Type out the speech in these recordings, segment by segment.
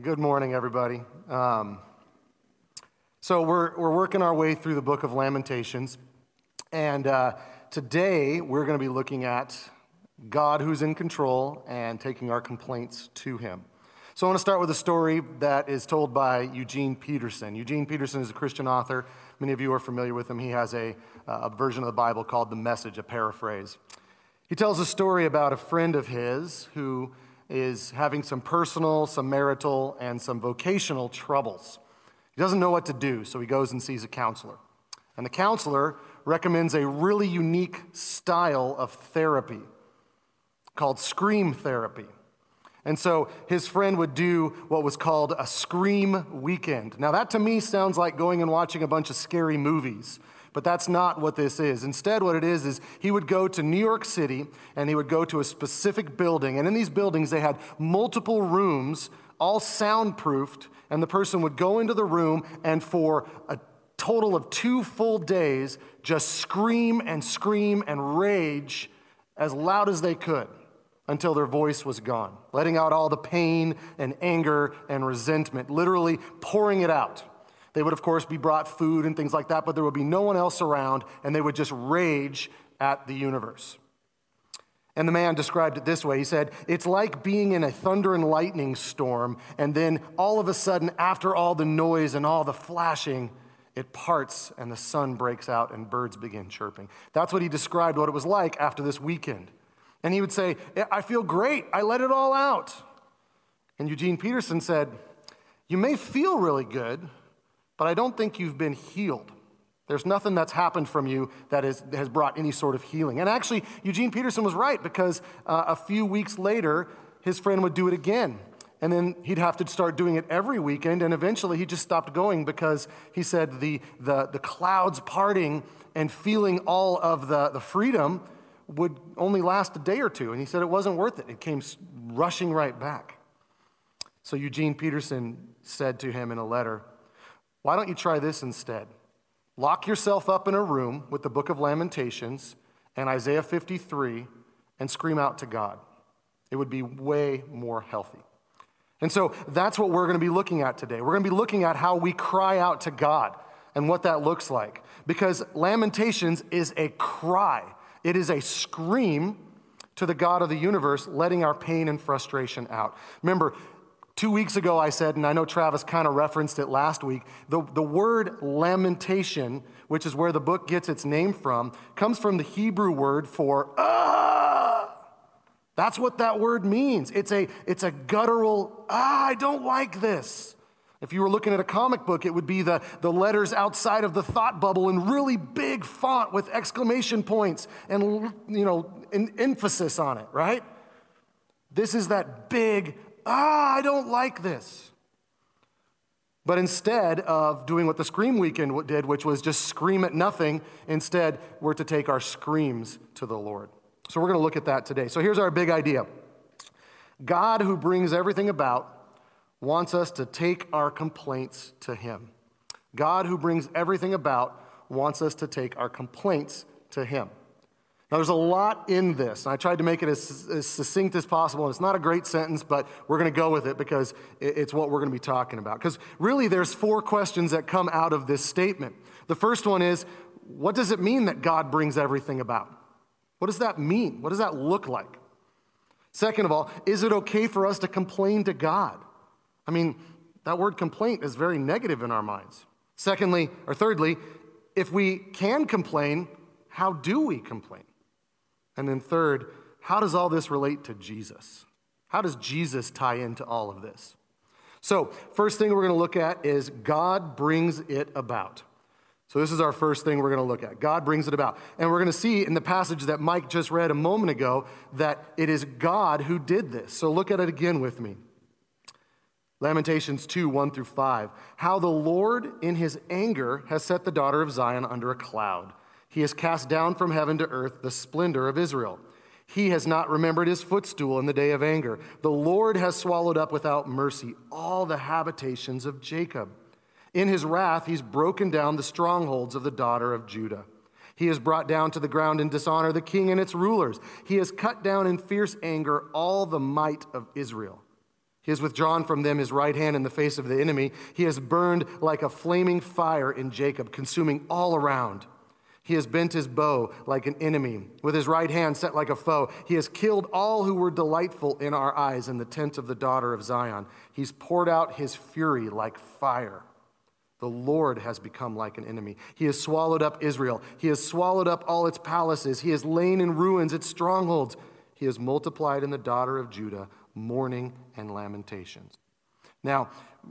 Good morning, everybody. Um, so, we're, we're working our way through the book of Lamentations. And uh, today, we're going to be looking at God who's in control and taking our complaints to Him. So, I want to start with a story that is told by Eugene Peterson. Eugene Peterson is a Christian author. Many of you are familiar with him. He has a, a version of the Bible called The Message, a paraphrase. He tells a story about a friend of his who is having some personal, some marital, and some vocational troubles. He doesn't know what to do, so he goes and sees a counselor. And the counselor recommends a really unique style of therapy called scream therapy. And so his friend would do what was called a scream weekend. Now, that to me sounds like going and watching a bunch of scary movies but that's not what this is. Instead, what it is, is he would go to New York City and he would go to a specific building. And in these buildings, they had multiple rooms, all soundproofed. And the person would go into the room and for a total of two full days, just scream and scream and rage as loud as they could until their voice was gone, letting out all the pain and anger and resentment, literally pouring it out. They would, of course, be brought food and things like that, but there would be no one else around, and they would just rage at the universe. And the man described it this way He said, It's like being in a thunder and lightning storm, and then all of a sudden, after all the noise and all the flashing, it parts and the sun breaks out and birds begin chirping. That's what he described what it was like after this weekend. And he would say, I feel great. I let it all out. And Eugene Peterson said, You may feel really good, but I don't think you've been healed. There's nothing that's happened from you that is, has brought any sort of healing. And actually, Eugene Peterson was right because uh, a few weeks later, his friend would do it again. And then he'd have to start doing it every weekend. And eventually, he just stopped going because he said the, the, the clouds parting and feeling all of the, the freedom would only last a day or two. And he said it wasn't worth it. It came rushing right back. So Eugene Peterson said to him in a letter, why don't you try this instead? Lock yourself up in a room with the book of Lamentations and Isaiah 53 and scream out to God. It would be way more healthy. And so that's what we're going to be looking at today. We're going to be looking at how we cry out to God and what that looks like. Because Lamentations is a cry, it is a scream to the God of the universe, letting our pain and frustration out. Remember, Two weeks ago, I said, and I know Travis kind of referenced it last week, the, the word lamentation, which is where the book gets its name from, comes from the Hebrew word for ah. That's what that word means. It's a, it's a guttural, ah, I don't like this. If you were looking at a comic book, it would be the, the letters outside of the thought bubble in really big font with exclamation points and, you know, an emphasis on it, right? This is that big, ah, I don't like this. But instead of doing what the Scream Weekend did, which was just scream at nothing, instead we're to take our screams to the Lord. So we're going to look at that today. So here's our big idea God, who brings everything about, wants us to take our complaints to Him. God, who brings everything about, wants us to take our complaints to Him. Now, there's a lot in this, and I tried to make it as, as succinct as possible. And it's not a great sentence, but we're going to go with it because it's what we're going to be talking about. Because really, there's four questions that come out of this statement. The first one is what does it mean that God brings everything about? What does that mean? What does that look like? Second of all, is it okay for us to complain to God? I mean, that word complaint is very negative in our minds. Secondly, or thirdly, if we can complain, how do we complain? And then, third, how does all this relate to Jesus? How does Jesus tie into all of this? So, first thing we're going to look at is God brings it about. So, this is our first thing we're going to look at. God brings it about. And we're going to see in the passage that Mike just read a moment ago that it is God who did this. So, look at it again with me. Lamentations 2 1 through 5. How the Lord, in his anger, has set the daughter of Zion under a cloud. He has cast down from heaven to earth the splendor of Israel. He has not remembered his footstool in the day of anger. The Lord has swallowed up without mercy all the habitations of Jacob. In his wrath, he's broken down the strongholds of the daughter of Judah. He has brought down to the ground in dishonor the king and its rulers. He has cut down in fierce anger all the might of Israel. He has withdrawn from them his right hand in the face of the enemy. He has burned like a flaming fire in Jacob, consuming all around. He has bent his bow like an enemy, with his right hand set like a foe. He has killed all who were delightful in our eyes in the tent of the daughter of Zion. He's poured out his fury like fire. The Lord has become like an enemy. He has swallowed up Israel. He has swallowed up all its palaces. He has lain in ruins its strongholds. He has multiplied in the daughter of Judah mourning and lamentations. Now,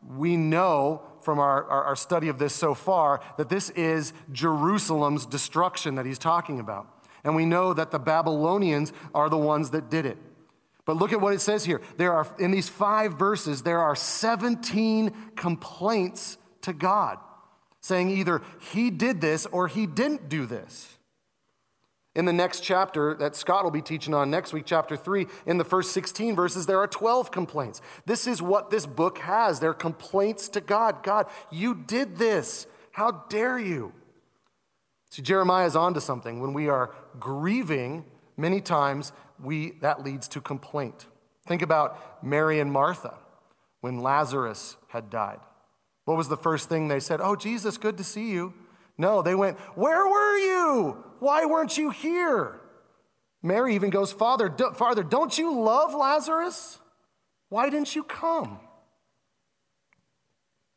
we know from our, our, our, study of this so far that this is Jerusalem's destruction that he's talking about. And we know that the Babylonians are the ones that did it. But look at what it says here. There are, in these five verses, there are 17 complaints to God, saying either he did this or he didn't do this. In the next chapter that Scott will be teaching on next week, chapter 3, in the first 16 verses, there are 12 complaints. This is what this book has. They're complaints to God. God, you did this. How dare you? See, Jeremiah is onto something. When we are grieving, many times we, that leads to complaint. Think about Mary and Martha when Lazarus had died. What was the first thing they said? Oh, Jesus, good to see you. No, they went, Where were you? Why weren't you here? Mary even goes farther, farther. Don't you love Lazarus? Why didn't you come?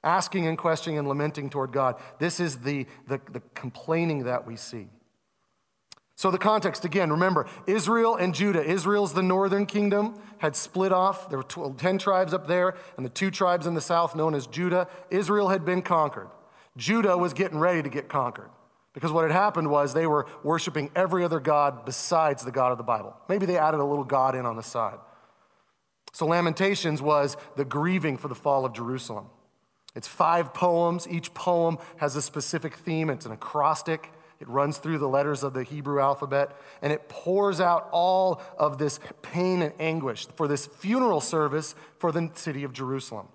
Asking and questioning and lamenting toward God. This is the, the, the complaining that we see. So, the context again, remember Israel and Judah. Israel's the northern kingdom, had split off. There were 12, 10 tribes up there, and the two tribes in the south, known as Judah. Israel had been conquered. Judah was getting ready to get conquered. Because what had happened was they were worshiping every other God besides the God of the Bible. Maybe they added a little God in on the side. So, Lamentations was the grieving for the fall of Jerusalem. It's five poems. Each poem has a specific theme, it's an acrostic. It runs through the letters of the Hebrew alphabet, and it pours out all of this pain and anguish for this funeral service for the city of Jerusalem.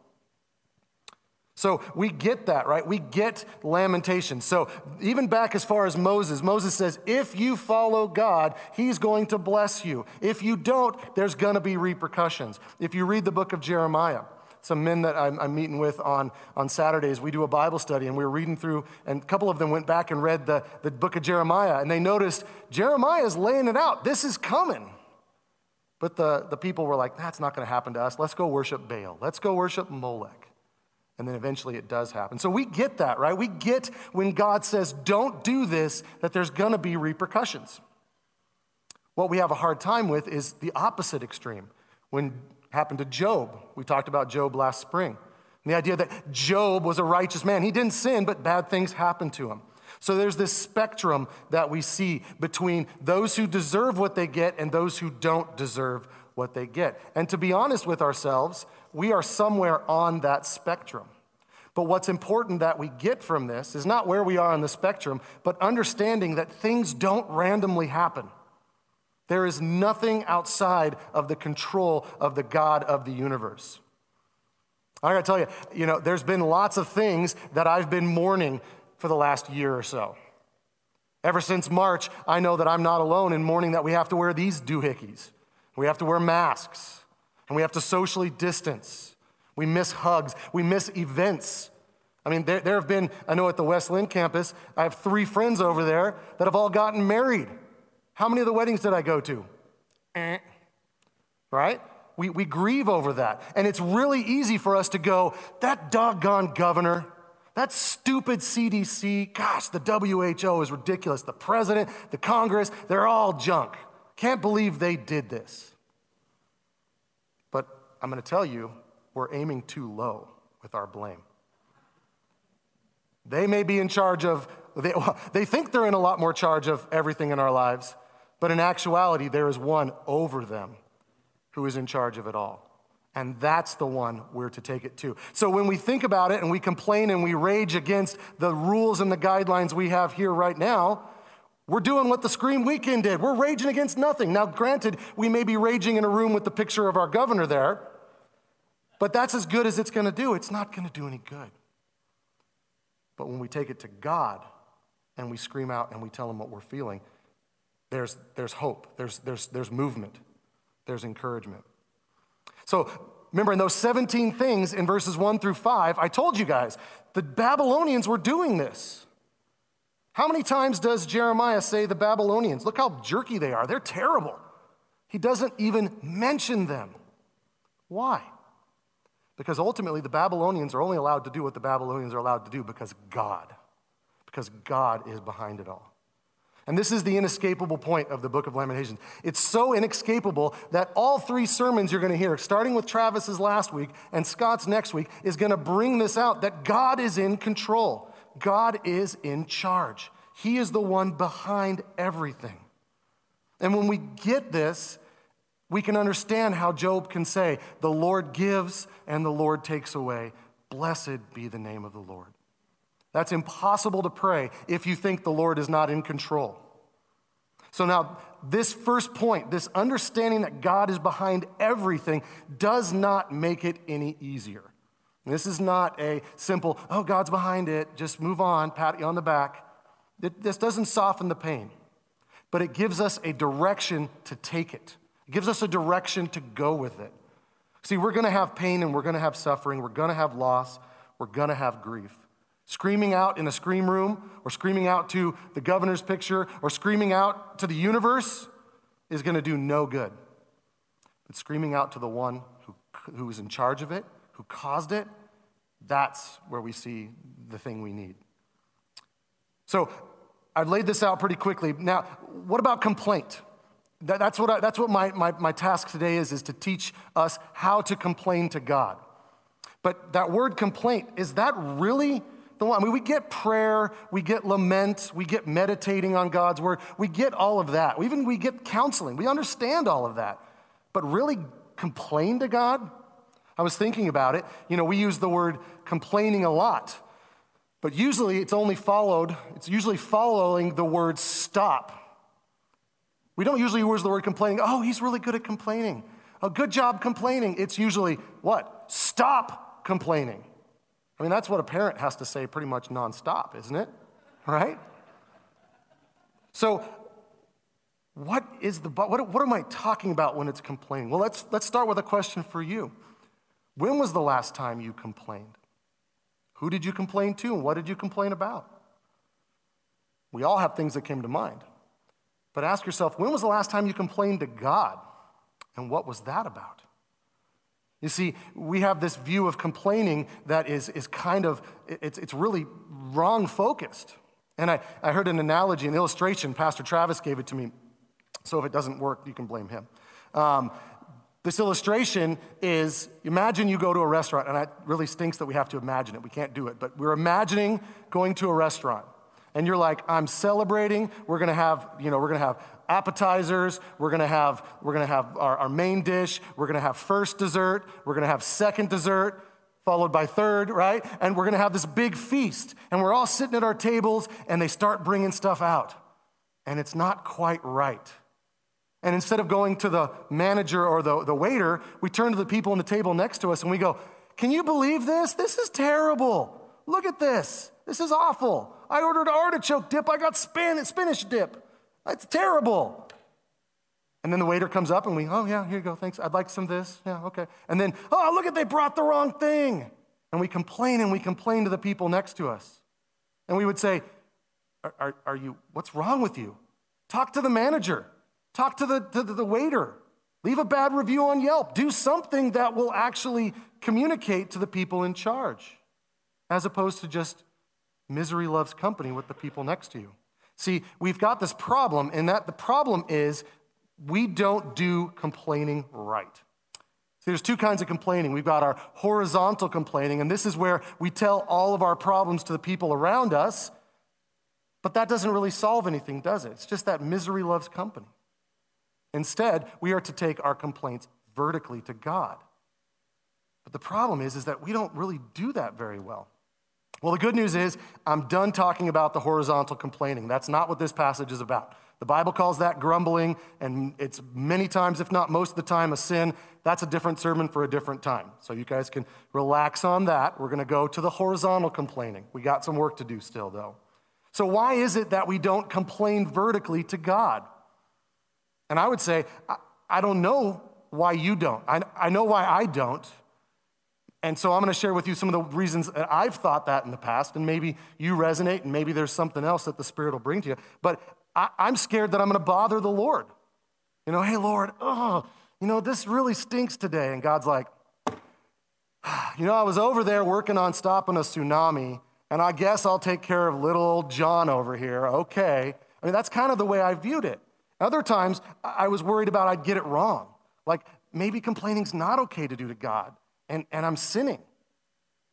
So we get that, right? We get lamentation. So even back as far as Moses, Moses says, if you follow God, he's going to bless you. If you don't, there's going to be repercussions. If you read the book of Jeremiah, some men that I'm, I'm, meeting with on, on Saturdays, we do a Bible study and we were reading through, and a couple of them went back and read the, the book of Jeremiah, and they noticed Jeremiah is laying it out. This is coming. But the, the people were like, that's not going to happen to us. Let's go worship Baal. Let's go worship Molech. And then eventually it does happen. So we get that, right? We get when God says, don't do this, that there's going to be repercussions. What we have a hard time with is the opposite extreme. When happened to Job, we talked about Job last spring. And the idea that Job was a righteous man. He didn't sin, but bad things happened to him. So there's this spectrum that we see between those who deserve what they get and those who don't deserve what they get. And to be honest with ourselves, we are somewhere on that spectrum. But what's important that we get from this is not where we are on the spectrum, but understanding that things don't randomly happen. There is nothing outside of the control of the God of the universe. I gotta tell you, you know, there's been lots of things that I've been mourning for the last year or so. Ever since March, I know that I'm not alone in mourning that we have to wear these doohickeys. We have to wear masks and we have to socially distance. We miss hugs. We miss events. I mean, there, there have been, I know at the West Linn campus, I have three friends over there that have all gotten married. How many of the weddings did I go to? Eh. Right? We, we grieve over that. And it's really easy for us to go, that doggone governor, that stupid CDC, gosh, the WHO is ridiculous. The president, the Congress, they're all junk. Can't believe they did this. I'm going to tell you, we're aiming too low with our blame. They may be in charge of, they, they think they're in a lot more charge of everything in our lives, but in actuality, there is one over them who is in charge of it all. And that's the one we're to take it to. So when we think about it and we complain and we rage against the rules and the guidelines we have here right now, we're doing what the Scream Weekend did. We're raging against nothing. Now, granted, we may be raging in a room with the picture of our governor there, but that's as good as it's going to do. It's not going to do any good. But when we take it to God and we scream out and we tell him what we're feeling, there's, there's hope, there's, there's, there's movement, there's encouragement. So Remember, in those 17 things in verses 1 through 5, I told you guys the Babylonians were doing this. How many times does Jeremiah say the Babylonians? Look how jerky they are. They're terrible. He doesn't even mention them. Why? Because ultimately, the Babylonians are only allowed to do what the Babylonians are allowed to do because God, because God is behind it all. And this is the inescapable point of the book of Lamentations. It's so inescapable that all three sermons you're going to hear, starting with Travis's last week and Scott's next week, is going to bring this out that God is in control. God is in charge. He is the one behind everything. And when we get this, we can understand how Job can say, The Lord gives and the Lord takes away. Blessed be the name of the Lord. That's impossible to pray if you think the Lord is not in control. So now, this first point, this understanding that God is behind everything, does not make it any easier. This is not a simple, oh, God's behind it, just move on, pat you on the back. this doesn't soften the pain, but it gives us a direction to take it. It gives us a direction to go with it. See, we're going to have pain and we're going to have suffering, we're going to have loss, we're going to have grief. Screaming out in a scream room, or screaming out to the governor's picture, or screaming out to the universe is going to do no good. But screaming out to the one who, who is in charge of it, who caused it, that's where we see the thing we need. So I've laid this out pretty quickly. Now, what about complaint? That, that's what, I, that's what my, my, my task today is, is to teach us how to complain to God. But that word complaint, is that really the one. I mean, we get prayer, we get lament, we get meditating on God's word, we get all of that. Even we get counseling. We understand all of that. But really complain to God? I was thinking about it. You know, we use the word complaining a lot. But usually it's only followed, it's usually following the word stop. We don't usually use the word complaining. Oh, he's really good at complaining. A oh, good job complaining. It's usually what? Stop complaining. I mean, that's what a parent has to say pretty much nonstop, isn't it? Right? So, what is the what, what am I talking about when it's complaining? Well, let's let's start with a question for you. When was the last time you complained? Who did you complain to and what did you complain about? We all have things that came to mind. But ask yourself, when was the last time you complained to God? And what was that about? You see, we have this view of complaining that is, is kind of, it's, it's really wrong focused. And I, I heard an analogy, an illustration. Pastor Travis gave it to me. So if it doesn't work, you can blame him. Um, this illustration is imagine you go to a restaurant, and it really stinks that we have to imagine it. We can't do it, but we're imagining going to a restaurant and you're like, I'm celebrating. We're gonna have, you know, we're gonna have appetizers. We're gonna have, we're gonna have our, our main dish. We're gonna have first dessert. We're gonna have second dessert, followed by third, right? And we're gonna have this big feast. And we're all sitting at our tables, and they start bringing stuff out. And it's not quite right. And instead of going to the manager or the, the waiter, we turn to the people on the table next to us and we go, Can you believe this? This is terrible. Look at this. This is awful. I ordered artichoke dip. I got spinach dip. That's terrible. And then the waiter comes up and we, oh, yeah, here you go. Thanks. I'd like some of this. Yeah, okay. And then, oh, look at, they brought the wrong thing. And we complain and we complain to the people next to us. And we would say, are, are, are you, what's wrong with you? Talk to the manager. Talk to the, to the waiter. Leave a bad review on Yelp. Do something that will actually communicate to the people in charge, as opposed to just Misery loves company with the people next to you. See, we've got this problem, and that the problem is we don't do complaining right. See, there's two kinds of complaining. We've got our horizontal complaining, and this is where we tell all of our problems to the people around us, but that doesn't really solve anything, does it? It's just that misery loves company. Instead, we are to take our complaints vertically to God. But the problem is, is that we don't really do that very well. Well, the good news is I'm done talking about the horizontal complaining. That's not what this passage is about. The Bible calls that grumbling, and it's many times, if not most of the time, a sin. That's a different sermon for a different time. So you guys can relax on that. We're going to go to the horizontal complaining. We got some work to do still, though. So, why is it that we don't complain vertically to God? And I would say, I, I don't know why you don't. I, I know why I don't, And so I'm going to share with you some of the reasons that I've thought that in the past, and maybe you resonate, and maybe there's something else that the Spirit will bring to you. But I, am scared that I'm going to bother the Lord. You know, hey, Lord, oh, you know, this really stinks today. And God's like, you know, I was over there working on stopping a tsunami, and I guess I'll take care of little old John over here. Okay. I mean, that's kind of the way I viewed it. Other times, I was worried about I'd get it wrong. Like, maybe complaining's not okay to do to God, and, and I'm sinning.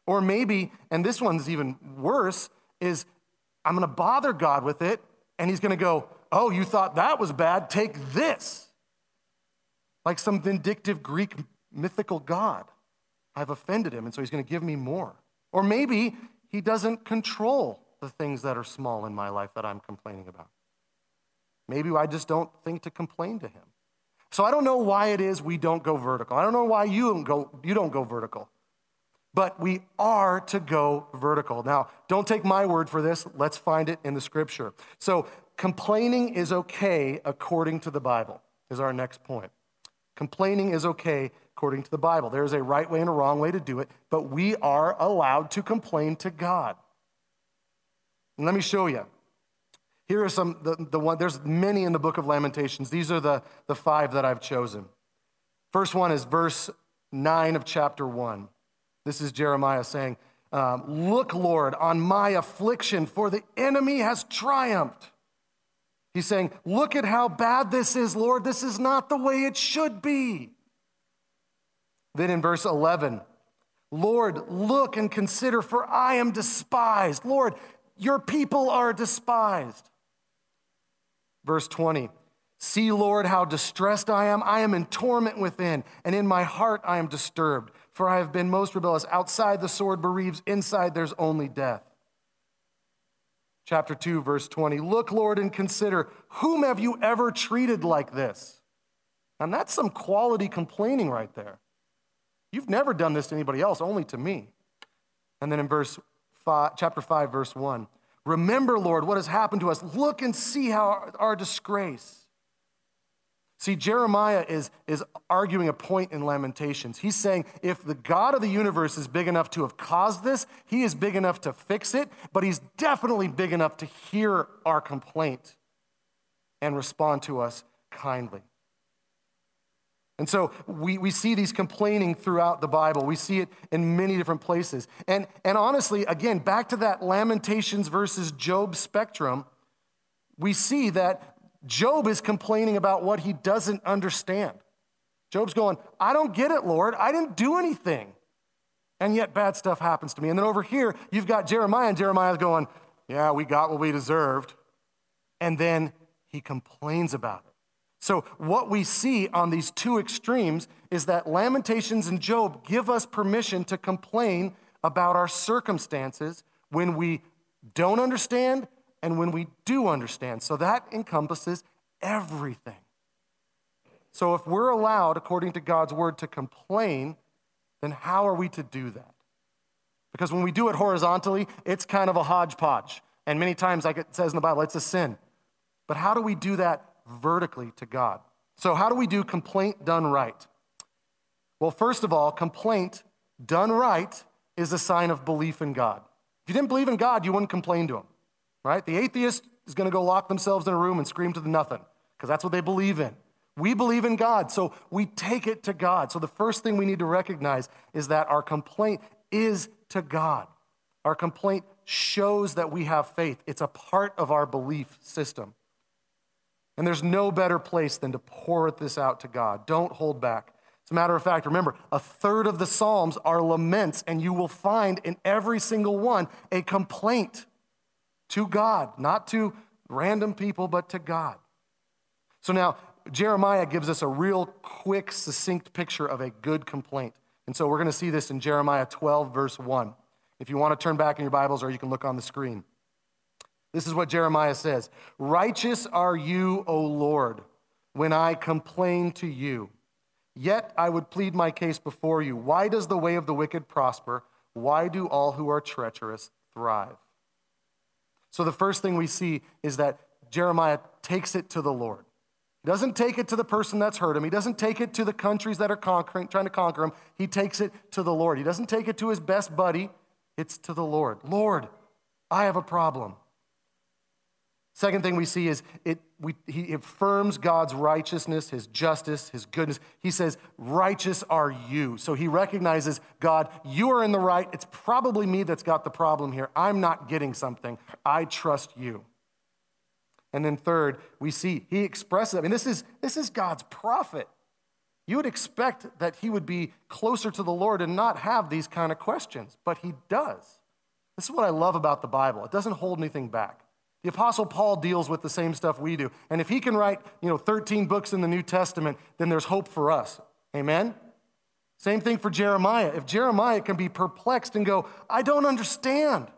Or maybe, and this one's even worse, is I'm gonna bother God with it, and He's gonna go, Oh, you thought that was bad? Take this. Like some vindictive Greek mythical God. I've offended Him, and so He's gonna give me more. Or maybe He doesn't control the things that are small in my life that I'm complaining about. Maybe I just don't think to complain to Him. So I don't know why it is we don't go vertical. I don't know why you don't go, you don't go vertical. But we are to go vertical. Now, don't take my word for this. Let's find it in the scripture. So, complaining is okay according to the Bible, is our next point. Complaining is okay according to the Bible. There is a right way and a wrong way to do it, but we are allowed to complain to God. And let me show you. Here are some, the, the one, there's many in the book of Lamentations. These are the, the five that I've chosen. First one is verse 9 of chapter 1. This is Jeremiah saying, um, Look, Lord, on my affliction, for the enemy has triumphed. He's saying, Look at how bad this is, Lord. This is not the way it should be. Then in verse 11, Lord, look and consider, for I am despised. Lord, your people are despised. Verse 20 See, Lord, how distressed I am. I am in torment within, and in my heart I am disturbed, for I have been most rebellious. Outside the sword bereaves, inside there's only death. Chapter 2, verse 20 Look, Lord, and consider whom have you ever treated like this? And that's some quality complaining right there. You've never done this to anybody else, only to me. And then in verse five, chapter 5, verse 1 Remember, Lord, what has happened to us. Look and see how our, our disgrace. See, Jeremiah is, is arguing a point in Lamentations. He's saying if the God of the universe is big enough to have caused this, he is big enough to fix it, but he's definitely big enough to hear our complaint and respond to us kindly. And so we, we see these complaining throughout the Bible. We see it in many different places. And, and honestly, again, back to that Lamentations versus Job spectrum, we see that Job is complaining about what he doesn't understand. Job's going, I don't get it, Lord. I didn't do anything. And yet bad stuff happens to me. And then over here, you've got Jeremiah, and Jeremiah's going, Yeah, we got what we deserved. And then he complains about it. So, what we see on these two extremes is that Lamentations and Job give us permission to complain about our circumstances when we don't understand and when we do understand. So, that encompasses everything. So, if we're allowed, according to God's word, to complain, then how are we to do that? Because when we do it horizontally, it's kind of a hodgepodge. And many times, like it says in the Bible, it's a sin. But how do we do that vertically to God. So, how do we do complaint done right? Well, first of all, complaint done right is a sign of belief in God. If you didn't believe in God, you wouldn't complain to Him, right? The atheist is going to go lock themselves in a room and scream to the nothing because that's what they believe in. We believe in God, so we take it to God. So, the first thing we need to recognize is that our complaint is to God. Our complaint shows that we have faith, it's a part of our belief system. And there's no better place than to pour this out to God. Don't hold back. As a matter of fact, remember, a third of the Psalms are laments, and you will find in every single one a complaint to God, not to random people, but to God. So now, Jeremiah gives us a real quick, succinct picture of a good complaint. And so we're going to see this in Jeremiah 12, verse 1. If you want to turn back in your Bibles, or you can look on the screen. This is what Jeremiah says Righteous are you, O Lord, when I complain to you. Yet I would plead my case before you. Why does the way of the wicked prosper? Why do all who are treacherous thrive? So, the first thing we see is that Jeremiah takes it to the Lord. He doesn't take it to the person that's hurt him. He doesn't take it to the countries that are conquering, trying to conquer him. He takes it to the Lord. He doesn't take it to his best buddy. It's to the Lord. Lord, I have a problem. Second thing we see is it, we, he affirms God's righteousness, his justice, his goodness. He says, Righteous are you. So he recognizes, God, you are in the right. It's probably me that's got the problem here. I'm not getting something. I trust you. And then third, we see he expresses, I mean, this is, this is God's prophet. You would expect that he would be closer to the Lord and not have these kind of questions, but he does. This is what I love about the Bible. It doesn't hold anything back. The apostle Paul deals with the same stuff we do. And if he can write, you know, 13 books in the New Testament, then there's hope for us. Amen. Same thing for Jeremiah. If Jeremiah can be perplexed and go, I don't understand.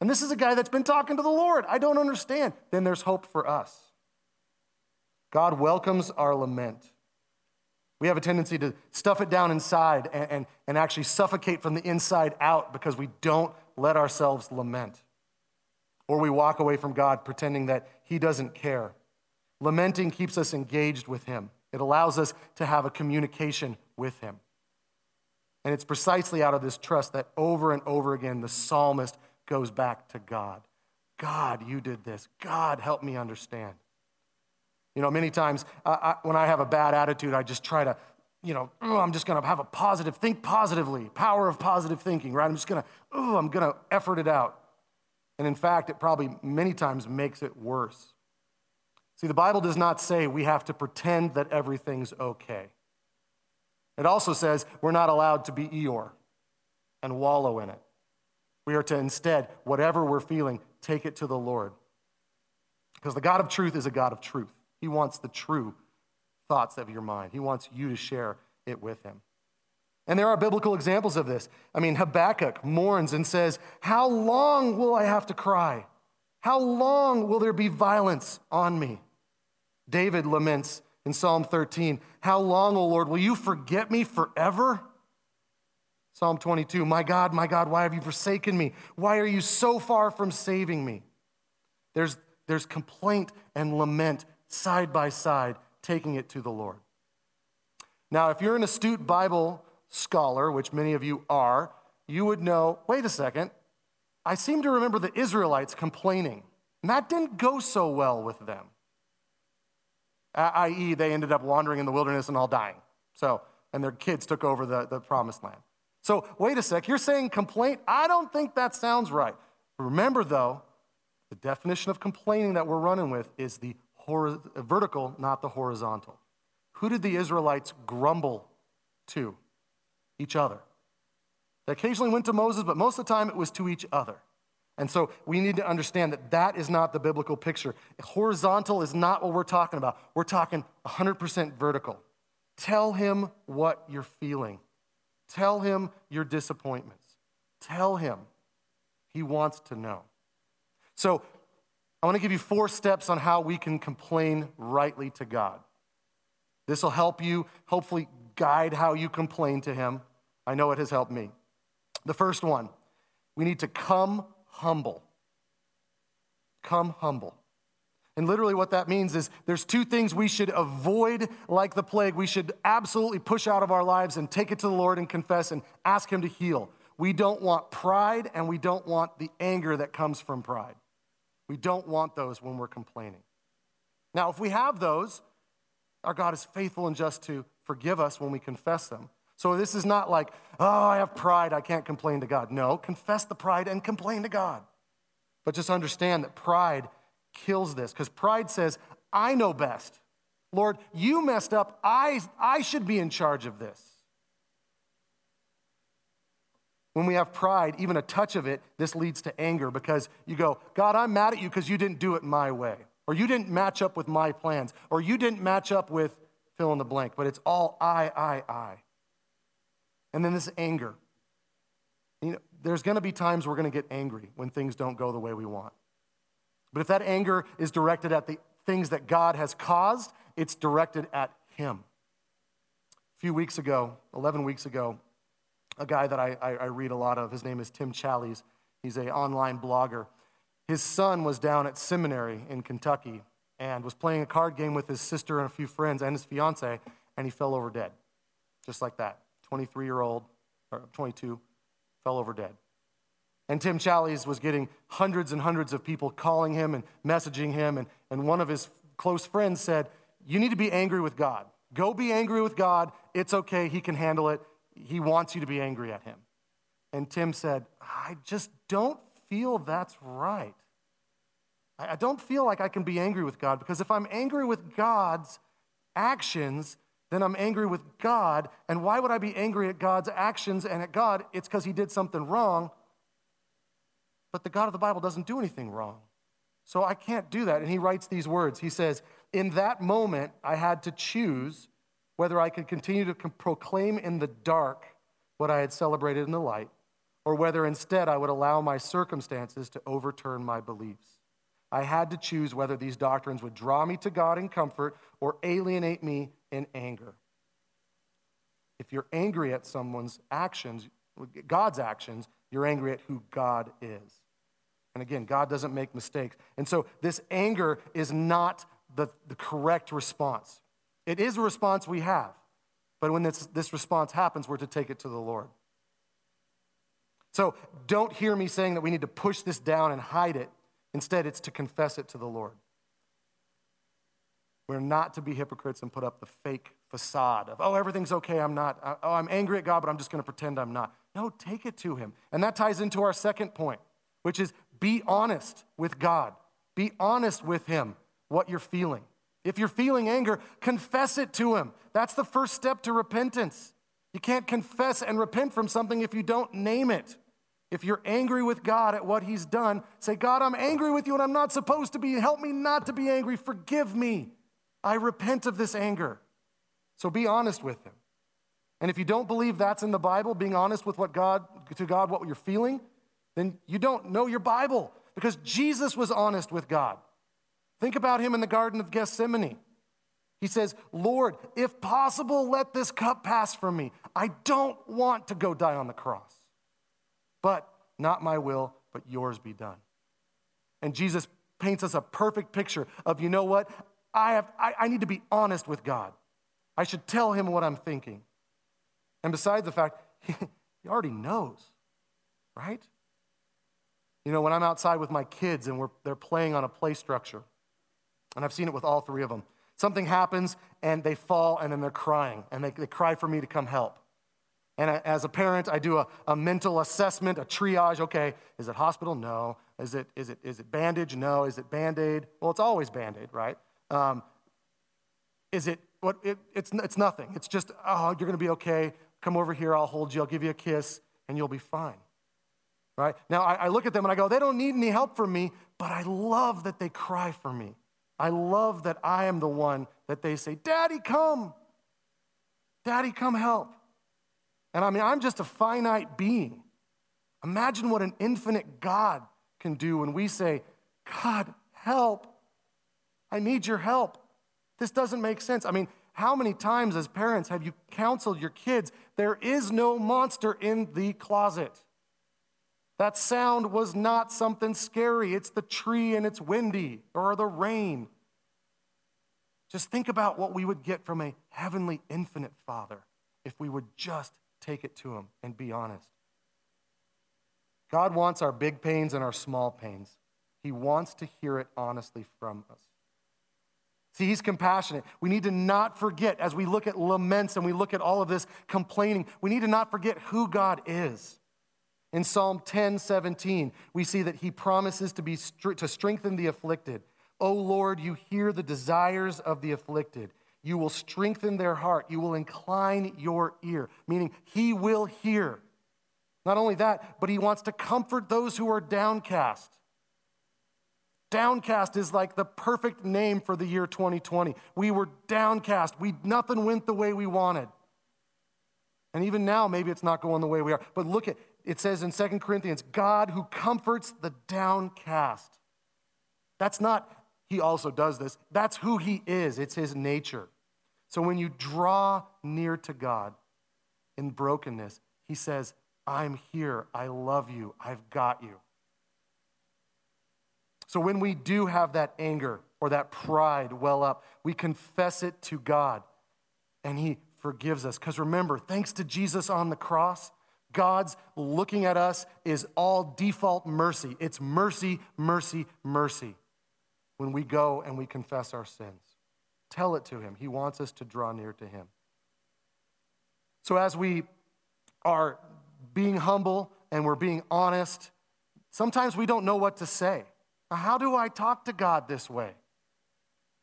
And this is a guy that's been talking to the Lord. I don't understand. Then there's hope for us. God welcomes our lament. We have a tendency to stuff it down inside and, and, and actually suffocate from the inside out because we don't let ourselves lament or we walk away from God pretending that He doesn't care. Lamenting keeps us engaged with Him, it allows us to have a communication with Him. And it's precisely out of this trust that over and over again the psalmist goes back to God. God, you did this. God, help me understand. You know, many times I, when I have a bad attitude, I just try to, you know, oh, I'm just going to have a positive, think positively, power of positive thinking, right? I'm just going to, oh, I'm going to effort it out. And in fact, it probably many times makes it worse. See, the Bible does not say we have to pretend that everything's okay. It also says we're not allowed to be Eeyore and wallow in it. We are to instead, whatever we're feeling, take it to the Lord. Because the God of truth is a God of truth. He wants the true thoughts of your mind, He wants you to share it with Him. And there are biblical examples of this. I mean, Habakkuk mourns and says, How long will I have to cry? How long will there be violence on me? David laments in Psalm 13, How long, O Lord, will you forget me forever? Psalm 22, My God, my God, why have you forsaken me? Why are you so far from saving me? There's, there's complaint and lament side by side, taking it to the Lord. Now, if you're an astute Bible scholar, which many of you are, you would know wait a second, I seem to remember the Israelites complaining, and that didn't go so well with them. I.e., they ended up wandering in the wilderness and all dying. So, and their kids took over the, the promised land. So, wait a sec, you're saying complaint? I don't think that sounds right. Remember, though, the definition of complaining that we're running with is the hor- vertical, not the horizontal. Who did the Israelites grumble to? Each other. They occasionally went to Moses, but most of the time it was to each other. And so we need to understand that that is not the biblical picture. Horizontal is not what we're talking about. We're talking 100% vertical. Tell him what you're feeling. Tell him your disappointments. Tell him. He wants to know. So I want to give you four steps on how we can complain rightly to God. This will help you, hopefully, guide how you complain to Him. I know it has helped me. The first one, we need to come humble. Come humble. And literally, what that means is there's two things we should avoid like the plague. We should absolutely push out of our lives and take it to the Lord and confess and ask Him to heal. We don't want pride and we don't want the anger that comes from pride. We don't want those when we're complaining. Now, if we have those, our God is faithful and just to forgive us when we confess them. So this is not like, oh, I have pride, I can't complain to God. No, confess the pride and complain to God. But just understand that pride kills this because pride says, I know best. Lord, you messed up. I, I should be in charge of this. When we have pride, even a touch of it, this leads to anger because you go, God, I'm mad at you because you didn't do it my way, or you didn't match up with my plans, or you didn't match up with fill in the blank, but it's all I, I, I. And then this anger. You know, there's going to be times we're going to get angry when things don't go the way we want. But if that anger is directed at the things that God has caused, it's directed at Him. A few weeks ago, 11 weeks ago, a guy that I, I, I read a lot of, his name is Tim Challies. He's an online blogger. His son was down at seminary in Kentucky, and was playing a card game with his sister and a few friends and his fiance, and he fell over dead. Just like that. 23 year old, or 22, fell over dead. And Tim Challies was getting hundreds and hundreds of people calling him and messaging him. And, and one of his close friends said, You need to be angry with God. Go be angry with God. It's okay. He can handle it. He wants you to be angry at him. And Tim said, I just don't feel that's right. I don't feel like I can be angry with God because if I'm angry with God's actions, then I'm angry with God. And why would I be angry at God's actions and at God? It's because he did something wrong. But the God of the Bible doesn't do anything wrong. So I can't do that. And he writes these words. He says, In that moment, I had to choose whether I could continue to proclaim in the dark what I had celebrated in the light, or whether instead I would allow my circumstances to overturn my beliefs. I had to choose whether these doctrines would draw me to God in comfort or alienate me in anger. If you're angry at someone's actions, God's actions, you're angry at who God is. And again, God doesn't make mistakes. And so this anger is not the, the correct response. It is a response we have. But when this, this response happens, we're to take it to the Lord. So don't hear me saying that we need to push this down and hide it. Instead, it's to confess it to the Lord. We're not to be hypocrites and put up the fake facade of, oh, everything's okay, I'm not. Uh, oh, I'm angry at God, but I'm just going to pretend I'm not. No, take it to Him. And that ties into our second point, which is be honest with God. Be honest with Him what you're feeling. If you're feeling anger, confess it to Him. That's the first step to repentance. You can't confess and repent from something if you don't name it. If you're angry with God at what He's done, say, God, I'm angry with you and I'm not supposed to be. Help me not to be angry. Forgive me. I repent of this anger. So be honest with Him. And if you don't believe that's in the Bible, being honest with what God, to God, what you're feeling, then you don't know your Bible because Jesus was honest with God. Think about him in the Garden of Gethsemane. He says, Lord, if possible, let this cup pass from me. I don't want to go die on the cross. But not my will, but yours be done. And Jesus paints us a perfect picture of, you know what? I, have, I, I need to be honest with God. I should tell him what I'm thinking. And besides the fact, he, he already knows, right? You know, when I'm outside with my kids and we're, they're playing on a play structure, and I've seen it with all three of them, something happens and they fall and then they're crying, and they, they cry for me to come help. And as a parent, I do a, a mental assessment, a triage. Okay, is it hospital? No. Is it, is it, is it bandage? No. Is it band aid? Well, it's always band aid, right? Um, is it what? It, it's, it's nothing. It's just, oh, you're going to be okay. Come over here. I'll hold you. I'll give you a kiss, and you'll be fine. Right? Now, I, I look at them and I go, they don't need any help from me, but I love that they cry for me. I love that I am the one that they say, Daddy, come. Daddy, come help. And I mean, I'm just a finite being. Imagine what an infinite God can do when we say, God, help. I need your help. This doesn't make sense. I mean, how many times as parents have you counseled your kids? There is no monster in the closet. That sound was not something scary. It's the tree and it's windy or the rain. Just think about what we would get from a heavenly, infinite Father if we would just take it to Him and be honest. God wants our big pains and our small pains. He wants to hear it honestly from us. See, he's compassionate. We need to not forget, as we look at laments and we look at all of this complaining, we need to not forget who God is. In Psalm 10 17, we see that he promises to, be, to strengthen the afflicted. O Lord, you hear the desires of the afflicted. You will strengthen their heart. You will incline your ear, meaning he will hear. Not only that, but he wants to comfort those who are downcast. Downcast is like the perfect name for the year 2020. We were downcast. We nothing went the way we wanted. And even now maybe it's not going the way we are. But look at it says in Second Corinthians, God who comforts the downcast. That's not he also does this. That's who he is, it's his nature. So when you draw near to God in brokenness, he says, I'm here. I love you. I've got you. So when we do have that anger or that pride well up, we confess it to God and He forgives us. Because remember, thanks to Jesus on the cross, God's looking at us is all default mercy. It's mercy, mercy, mercy when we go and we confess our sins. Tell it to Him. He wants us to draw near to Him. So as we are being humble and we're being honest, sometimes we don't know what to say. How do I talk to God this way?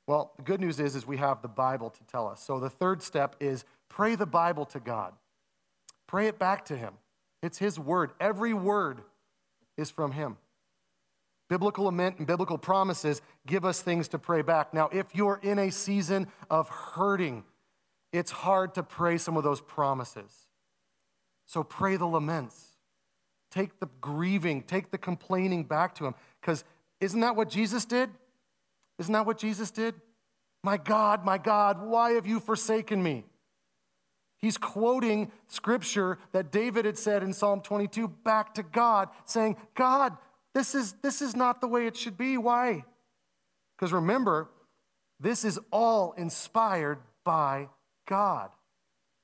Well, the good news is, is we have the Bible to tell us. So the third step is pray the Bible to God. Pray it back to Him. It's His word. Every word is from Him. Biblical lament and biblical promises give us things to pray back. Now, if you're in a season of hurting, it's hard to pray some of those promises. So pray the laments. Take the grieving, take the complaining back to Him. Because isn't that what Jesus did? Isn't that what Jesus did? My God, my God, why have you forsaken me? He's quoting scripture that David had said in Psalm 22 back to God, saying, God, this is, this is not the way it should be. Why? Because remember, this is all inspired by God,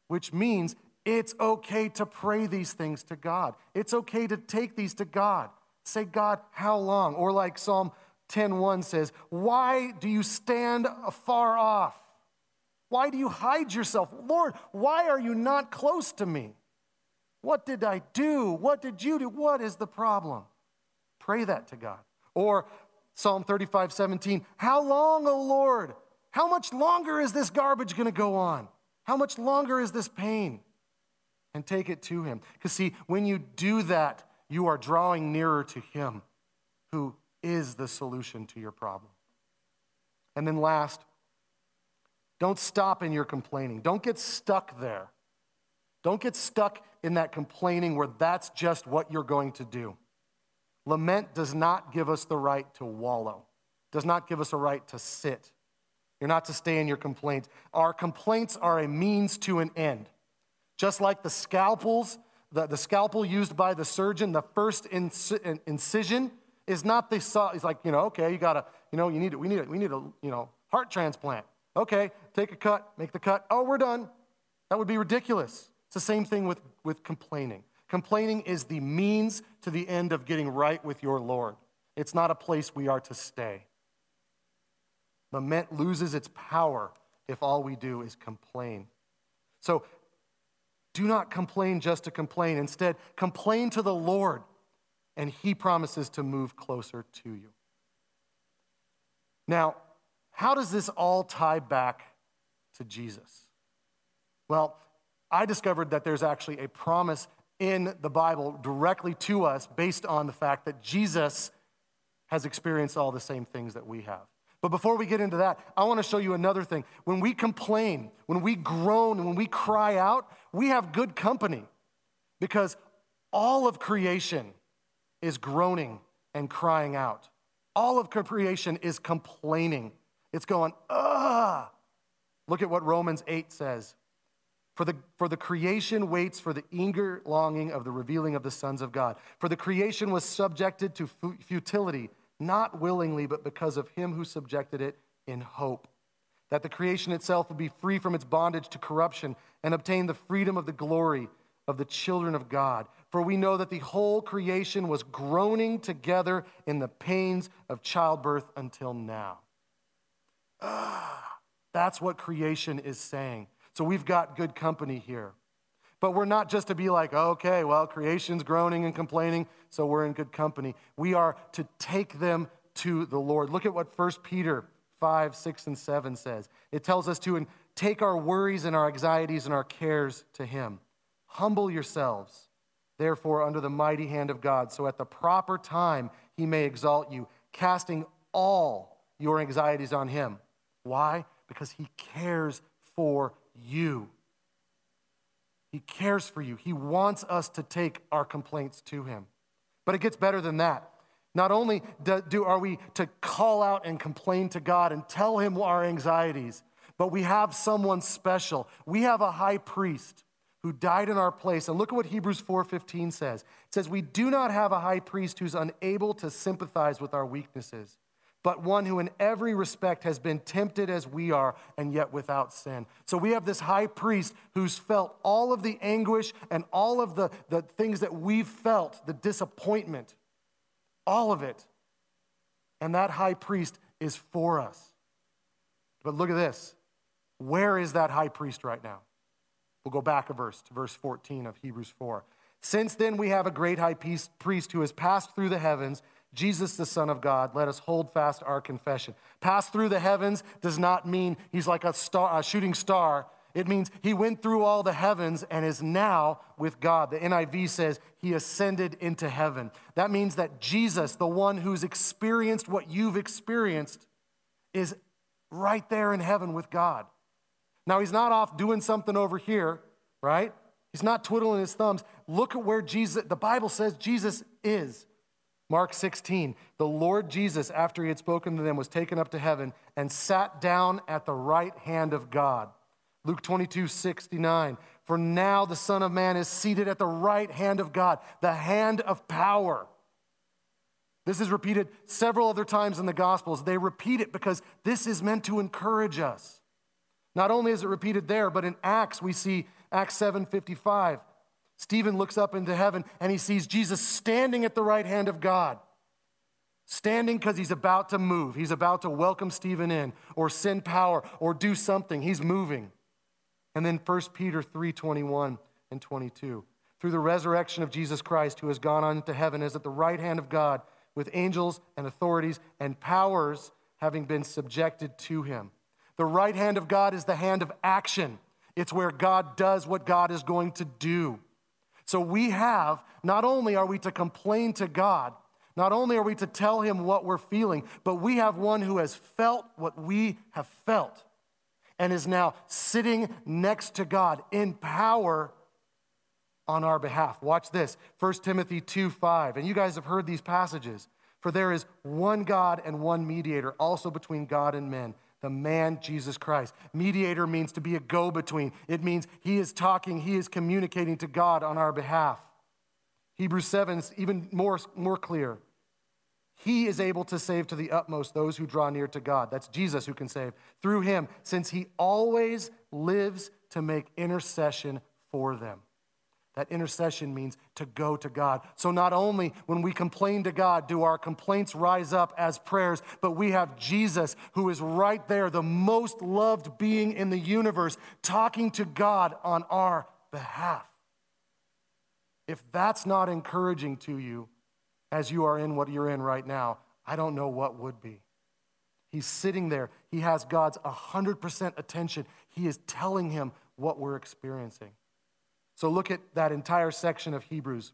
which means it's okay to pray these things to God. It's okay to take these to God. Say, God, how long? Or like Psalm 10:1 says, "Why do you stand afar off? Why do you hide yourself? Lord, why are you not close to me? What did I do? What did you do? What is the problem?" Pray that to God. Or Psalm 35, 17, How long, O Lord? How much longer is this garbage going to go on? How much longer is this pain? And take it to Him. Because, see, when you do that, you are drawing nearer to Him who is the solution to your problem. And then, last, don't stop in your complaining. Don't get stuck there. Don't get stuck in that complaining where that's just what you're going to do. Lament does not give us the right to wallow, does not give us a right to sit. You're not to stay in your complaints. Our complaints are a means to an end. Just like the scalpels, the, the scalpel used by the surgeon, the first incision is not the saw. He's like, you know, okay, you gotta, you know, you need it. We need it. We need a, you know, heart transplant. Okay, take a cut, make the cut. Oh, we're done. That would be ridiculous. It's the same thing with, with complaining. Complaining is the means to the end of getting right with your Lord. It's not a place we are to stay. Lament loses its power if all we do is complain. So do not complain just to complain. Instead, complain to the Lord, and He promises to move closer to you. Now, how does this all tie back to Jesus? Well, I discovered that there's actually a promise in the Bible directly to us based on the fact that Jesus has experienced all the same things that we have. But before we get into that, I want to show you another thing. When we complain, when we groan, when we cry out, we have good company because all of creation is groaning and crying out. All of creation is complaining. It's going, ugh. Look at what Romans 8 says. For the, for the creation waits for the eager longing of the revealing of the sons of God. For the creation was subjected to futility not willingly, but because of him who subjected it in hope. That the creation itself would be free from its bondage to corruption and obtain the freedom of the glory of the children of God. For we know that the whole creation was groaning together in the pains of childbirth until now. Ah, that's what creation is saying. So we've got good company here. But we're not just to be like, okay, well, creation's groaning and complaining, so we're in good company. We are to take them to the Lord. Look at what 1 Peter 5, 6, and 7 says. It tells us to take our worries and our anxieties and our cares to Him. Humble yourselves, therefore, under the mighty hand of God, so at the proper time He may exalt you, casting all your anxieties on Him. Why? Because He cares for you. He cares for you. He wants us to take our complaints to Him. But it gets better than that. Not only do, do, are we to call out and complain to God and tell Him our anxieties, but we have someone special. We have a high priest who died in our place. And look at what Hebrews 4:15 says. It says, "We do not have a high priest who's unable to sympathize with our weaknesses, but one who in every respect has been tempted as we are and yet without sin." So we have this high priest who's felt all of the anguish and all of the, the things that we've felt, the disappointment, all of it. And that high priest is for us. But look at this. Where is that high priest right now? We'll go back a verse to verse 14 of Hebrews 4. Since then, we have a great high priest who has passed through the heavens, Jesus, the Son of God. Let us hold fast our confession. Pass through the heavens does not mean he's like a, star, a shooting star. It means he went through all the heavens and is now with God. The NIV says he ascended into heaven. That means that Jesus, the one who's experienced what you've experienced, is right there in heaven with God. Now, he's not off doing something over here, right? He's not twiddling his thumbs. Look at where Jesus, the Bible says Jesus is. Mark 16, the Lord Jesus, after he had spoken to them, was taken up to heaven and sat down at the right hand of God. Luke 22, 69, for now the Son of Man is seated at the right hand of God, the hand of power. This is repeated several other times in the Gospels. They repeat it because this is meant to encourage us. Not only is it repeated there, but in Acts, we see Acts 7:55. Stephen looks up into heaven and he sees Jesus standing at the right hand of God. Standing because he's about to move. He's about to welcome Stephen in or send power or do something. He's moving. And then 1 Peter 3:21 and 22. Through the resurrection of Jesus Christ, who has gone on into heaven, is at the right hand of God, with angels and authorities and powers having been subjected to him. The right hand of God is the hand of action, it's where God does what God is going to do. So we have, not only are we to complain to God, not only are we to tell him what we're feeling, but we have one who has felt what we have felt and is now sitting next to God in power on our behalf. Watch this 1 Timothy 2 5. And you guys have heard these passages. For there is one God and one mediator also between God and men the man Jesus Christ. Mediator means to be a go between, it means he is talking, he is communicating to God on our behalf. Hebrews 7 is even more, more clear. He is able to save to the utmost those who draw near to God. That's Jesus who can save. Through him, since he always lives to make intercession for them. That intercession means to go to God. So not only when we complain to God do our complaints rise up as prayers, but we have Jesus who is right there, the most loved being in the universe, talking to God on our behalf. If that's not encouraging to you as you are in what you're in right now, I don't know what would be. He's sitting there. He has God's 100% attention. He is telling him what we're experiencing. So look at that entire section of Hebrews.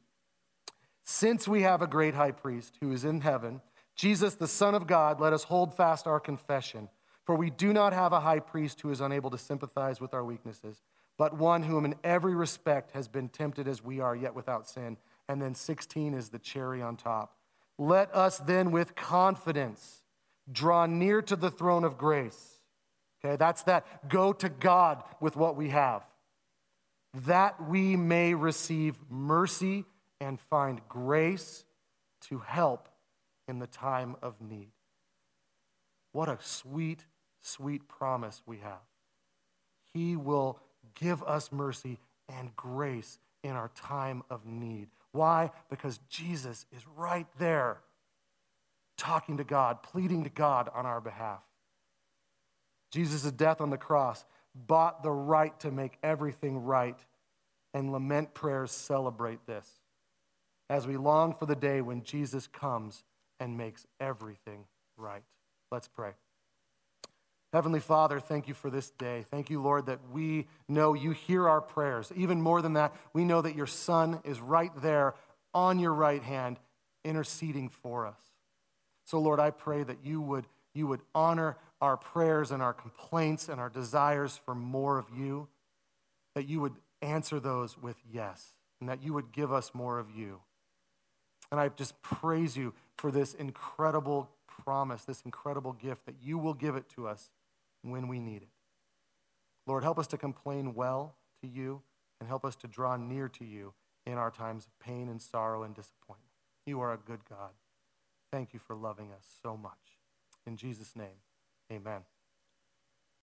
Since we have a great high priest who is in heaven, Jesus, the Son of God, let us hold fast our confession. For we do not have a high priest who is unable to sympathize with our weaknesses, but one whom in every respect has been tempted as we are, yet without sin. And then 16 is the cherry on top. Let us then with confidence draw near to the throne of grace. Okay, that's that go to God with what we have that we may receive mercy and find grace to help in the time of need. What a sweet, sweet promise we have. He will give us mercy and grace in our time of need. Why? Because Jesus is right there talking to God, pleading to God on our behalf. Jesus' death on the cross bought the right to make everything right, and lament prayers celebrate this as we long for the day when Jesus comes and makes everything right. Let's pray. Heavenly Father, thank you for this day. Thank you, Lord, that we know you hear our prayers. Even more than that, we know that your Son is right there on your right hand, interceding for us. So, Lord, I pray that you would, you would honor our prayers and our complaints and our desires for more of you, that you would answer those with yes, and that you would give us more of you. And I just praise you for this incredible promise, this incredible gift that you will give it to us when we need it. Lord, help us to complain well to you and help us to draw near to you in our times of pain and sorrow and disappointment. You are a good God. Thank you for loving us so much. In Jesus' name, amen.